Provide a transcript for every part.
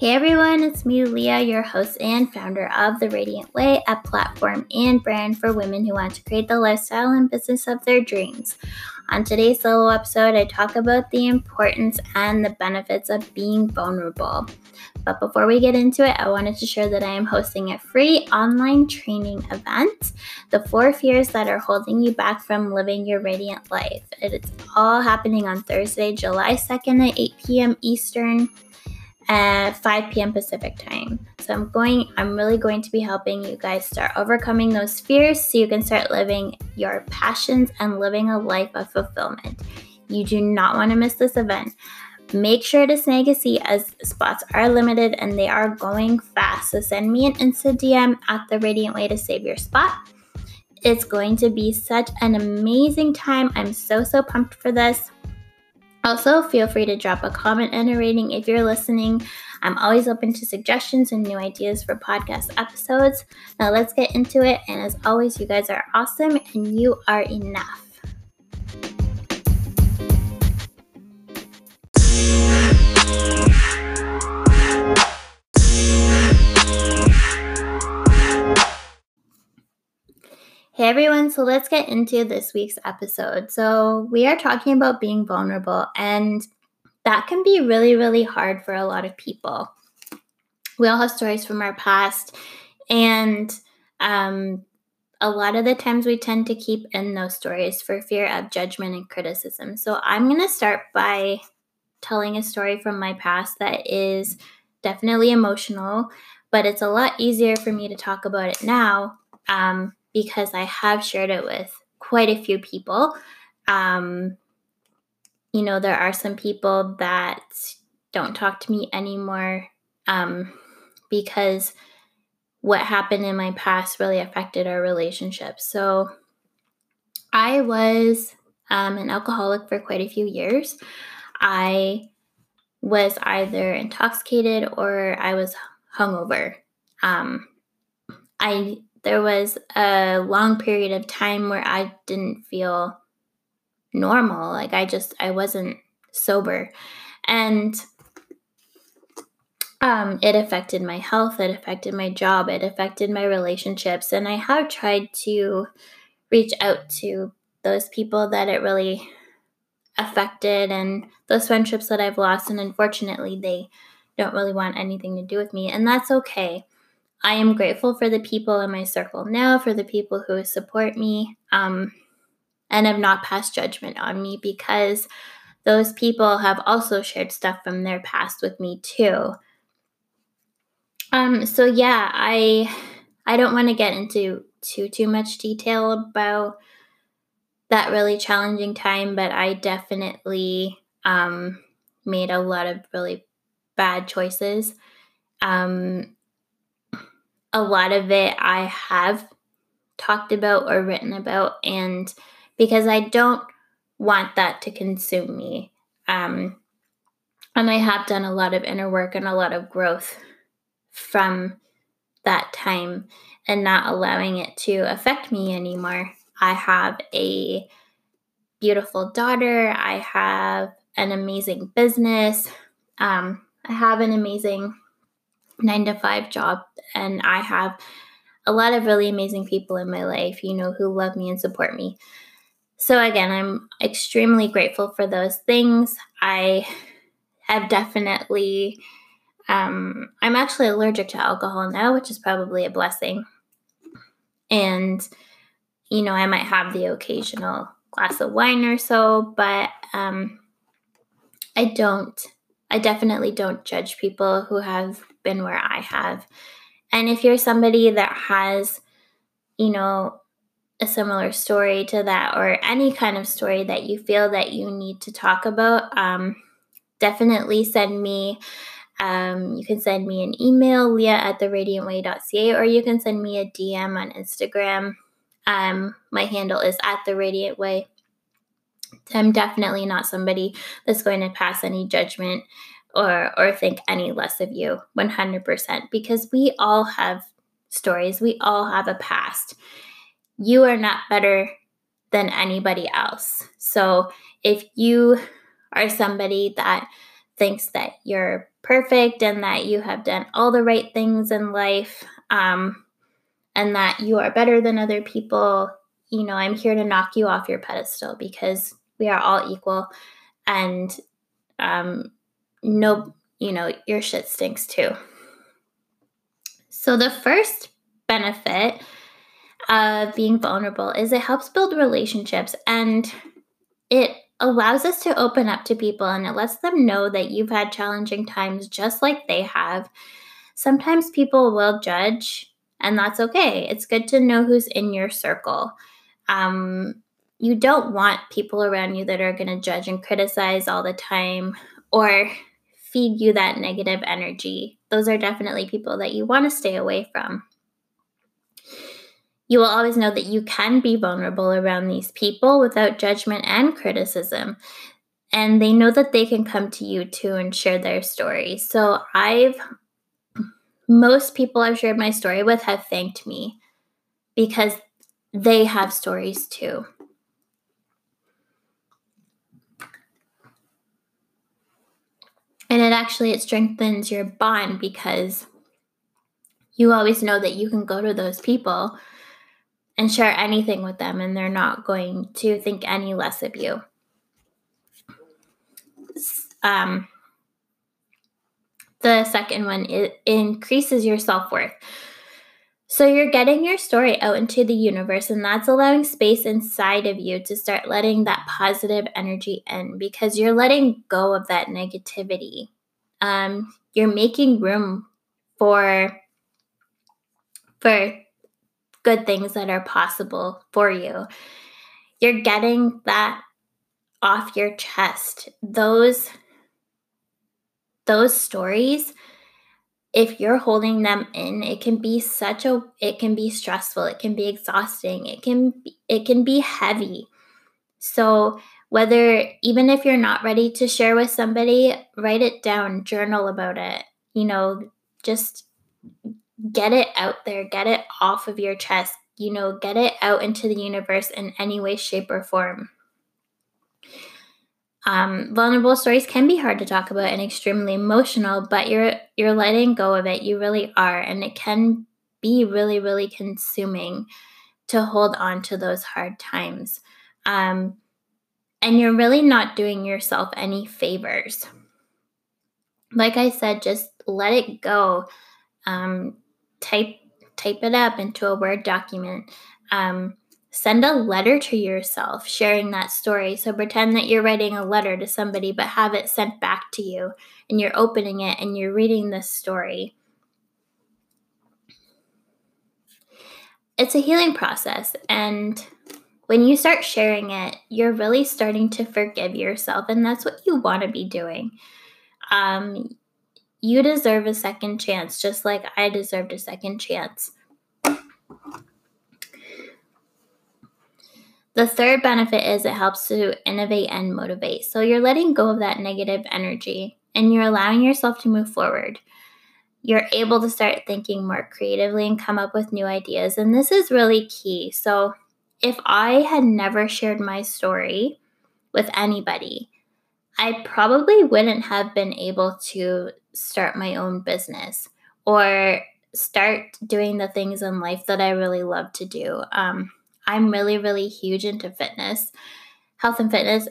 Hey everyone, it's me, Leah, your host and founder of The Radiant Way, a platform and brand for women who want to create the lifestyle and business of their dreams. On today's solo episode, I talk about the importance and the benefits of being vulnerable. But before we get into it, I wanted to share that I am hosting a free online training event, The Four Fears That Are Holding You Back from Living Your Radiant Life. It's all happening on Thursday, July 2nd at 8 p.m. Eastern at 5 p.m. Pacific time. So I'm going I'm really going to be helping you guys start overcoming those fears so you can start living your passions and living a life of fulfillment. You do not want to miss this event. Make sure to snag a seat as spots are limited and they are going fast. So send me an Insta DM at the Radiant Way to save your spot. It's going to be such an amazing time. I'm so, so pumped for this. Also, feel free to drop a comment and a rating if you're listening. I'm always open to suggestions and new ideas for podcast episodes. Now, let's get into it. And as always, you guys are awesome and you are enough. Hey everyone, so let's get into this week's episode. So, we are talking about being vulnerable, and that can be really, really hard for a lot of people. We all have stories from our past, and um, a lot of the times we tend to keep in those stories for fear of judgment and criticism. So, I'm going to start by telling a story from my past that is definitely emotional, but it's a lot easier for me to talk about it now. Um, because I have shared it with quite a few people. Um, you know, there are some people that don't talk to me anymore um, because what happened in my past really affected our relationship. So I was um, an alcoholic for quite a few years. I was either intoxicated or I was hungover. Um, I there was a long period of time where I didn't feel normal. Like I just I wasn't sober. And um, it affected my health, it affected my job, it affected my relationships. And I have tried to reach out to those people that it really affected and those friendships that I've lost. And unfortunately, they don't really want anything to do with me. And that's okay. I am grateful for the people in my circle now, for the people who support me um, and have not passed judgment on me because those people have also shared stuff from their past with me too. Um, so yeah, I I don't want to get into too too much detail about that really challenging time, but I definitely um, made a lot of really bad choices. Um, a lot of it I have talked about or written about, and because I don't want that to consume me. Um, and I have done a lot of inner work and a lot of growth from that time and not allowing it to affect me anymore. I have a beautiful daughter. I have an amazing business. Um, I have an amazing nine to five job and I have a lot of really amazing people in my life, you know, who love me and support me. So, again, I'm extremely grateful for those things. I have definitely, um, I'm actually allergic to alcohol now, which is probably a blessing. And, you know, I might have the occasional glass of wine or so, but um, I don't, I definitely don't judge people who have been where I have. And if you're somebody that has, you know, a similar story to that or any kind of story that you feel that you need to talk about, um, definitely send me. Um, you can send me an email, leah at the theradiantway.ca, or you can send me a DM on Instagram. Um, my handle is at the Radiant Way. I'm definitely not somebody that's going to pass any judgment or or think any less of you 100% because we all have stories. We all have a past. You are not better than anybody else. So if you are somebody that thinks that you're perfect and that you have done all the right things in life um, and that you are better than other people, you know, I'm here to knock you off your pedestal because we are all equal and um, no, you know, your shit stinks too. So the first benefit of being vulnerable is it helps build relationships and it allows us to open up to people and it lets them know that you've had challenging times just like they have. Sometimes people will judge, and that's okay. It's good to know who's in your circle. Um, you don't want people around you that are going to judge and criticize all the time or feed you that negative energy. Those are definitely people that you want to stay away from you will always know that you can be vulnerable around these people without judgment and criticism. And they know that they can come to you too and share their stories. So I've, most people I've shared my story with have thanked me because they have stories too. And it actually it strengthens your bond because you always know that you can go to those people and share anything with them, and they're not going to think any less of you. Um, the second one it increases your self worth. So you're getting your story out into the universe, and that's allowing space inside of you to start letting that positive energy in because you're letting go of that negativity. Um, you're making room for for good things that are possible for you. You're getting that off your chest. Those those stories if you're holding them in it can be such a it can be stressful it can be exhausting it can be, it can be heavy so whether even if you're not ready to share with somebody write it down journal about it you know just get it out there, get it off of your chest, you know, get it out into the universe in any way, shape, or form. Um, vulnerable stories can be hard to talk about and extremely emotional, but you're you're letting go of it. You really are, and it can be really, really consuming to hold on to those hard times. Um, and you're really not doing yourself any favors. Like I said, just let it go. Um, type type it up into a Word document. Um, send a letter to yourself sharing that story. So pretend that you're writing a letter to somebody, but have it sent back to you and you're opening it and you're reading this story. It's a healing process. And when you start sharing it, you're really starting to forgive yourself. And that's what you want to be doing. Um, you deserve a second chance, just like I deserved a second chance. The third benefit is it helps to innovate and motivate. So you're letting go of that negative energy and you're allowing yourself to move forward. You're able to start thinking more creatively and come up with new ideas. And this is really key. So if I had never shared my story with anybody, I probably wouldn't have been able to start my own business or start doing the things in life that I really love to do. Um, I'm really, really huge into fitness, health and fitness,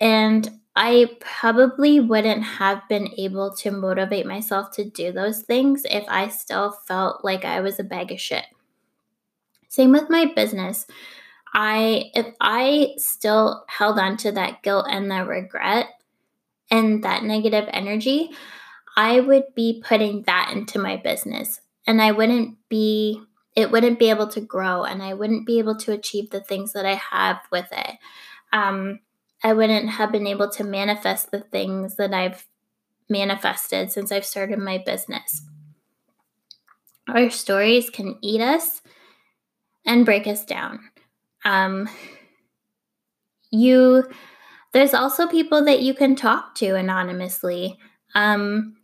and I probably wouldn't have been able to motivate myself to do those things if I still felt like I was a bag of shit. Same with my business. I if I still held on to that guilt and that regret and that negative energy, I would be putting that into my business and I wouldn't be it wouldn't be able to grow and I wouldn't be able to achieve the things that I have with it. Um, I wouldn't have been able to manifest the things that I've manifested since I've started my business. Our stories can eat us and break us down. Um, you, there's also people that you can talk to anonymously. Um,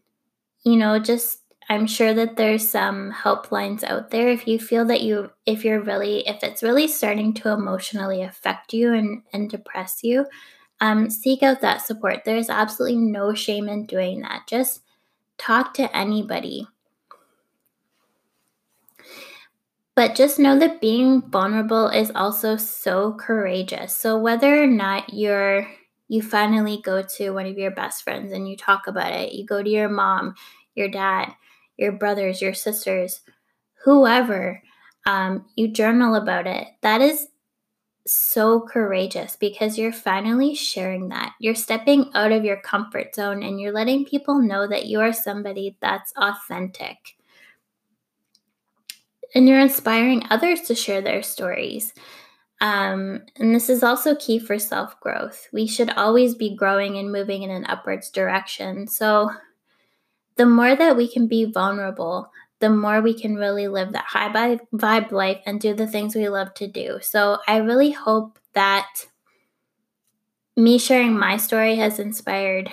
you know, just I'm sure that there's some helplines out there if you feel that you if you're really if it's really starting to emotionally affect you and, and depress you. um, seek out that support. There's absolutely no shame in doing that. Just talk to anybody. But just know that being vulnerable is also so courageous. So whether or not you're you finally go to one of your best friends and you talk about it, you go to your mom, your dad, your brothers, your sisters, whoever, um, you journal about it. That is so courageous because you're finally sharing that. You're stepping out of your comfort zone and you're letting people know that you are somebody that's authentic. And you're inspiring others to share their stories. Um, and this is also key for self growth. We should always be growing and moving in an upwards direction. So, the more that we can be vulnerable, the more we can really live that high vibe life and do the things we love to do. So I really hope that me sharing my story has inspired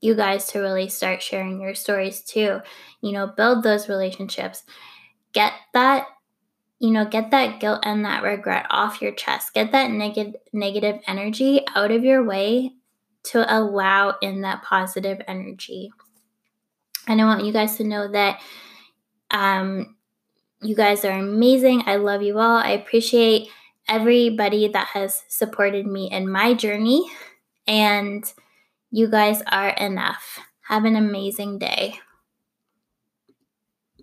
you guys to really start sharing your stories too. You know, build those relationships. Get that you know, get that guilt and that regret off your chest. Get that negative negative energy out of your way to allow in that positive energy. And I want you guys to know that um, you guys are amazing. I love you all. I appreciate everybody that has supported me in my journey. And you guys are enough. Have an amazing day.